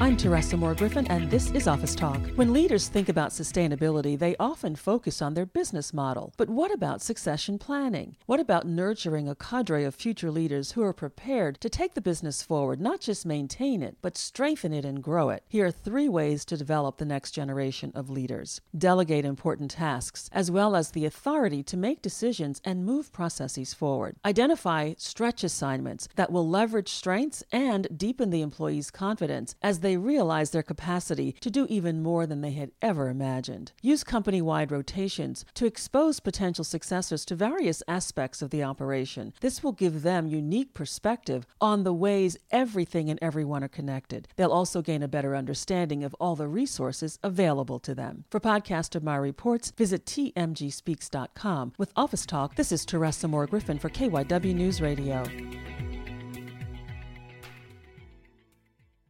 I'm Teresa Moore Griffin, and this is Office Talk. When leaders think about sustainability, they often focus on their business model. But what about succession planning? What about nurturing a cadre of future leaders who are prepared to take the business forward, not just maintain it, but strengthen it and grow it? Here are three ways to develop the next generation of leaders delegate important tasks, as well as the authority to make decisions and move processes forward. Identify stretch assignments that will leverage strengths and deepen the employee's confidence as they realize their capacity to do even more than they had ever imagined. Use company wide rotations to expose potential successors to various aspects of the operation. This will give them unique perspective on the ways everything and everyone are connected. They'll also gain a better understanding of all the resources available to them. For podcast of my reports, visit tmgspeaks.com. With Office Talk, this is Teresa Moore Griffin for KYW News Radio.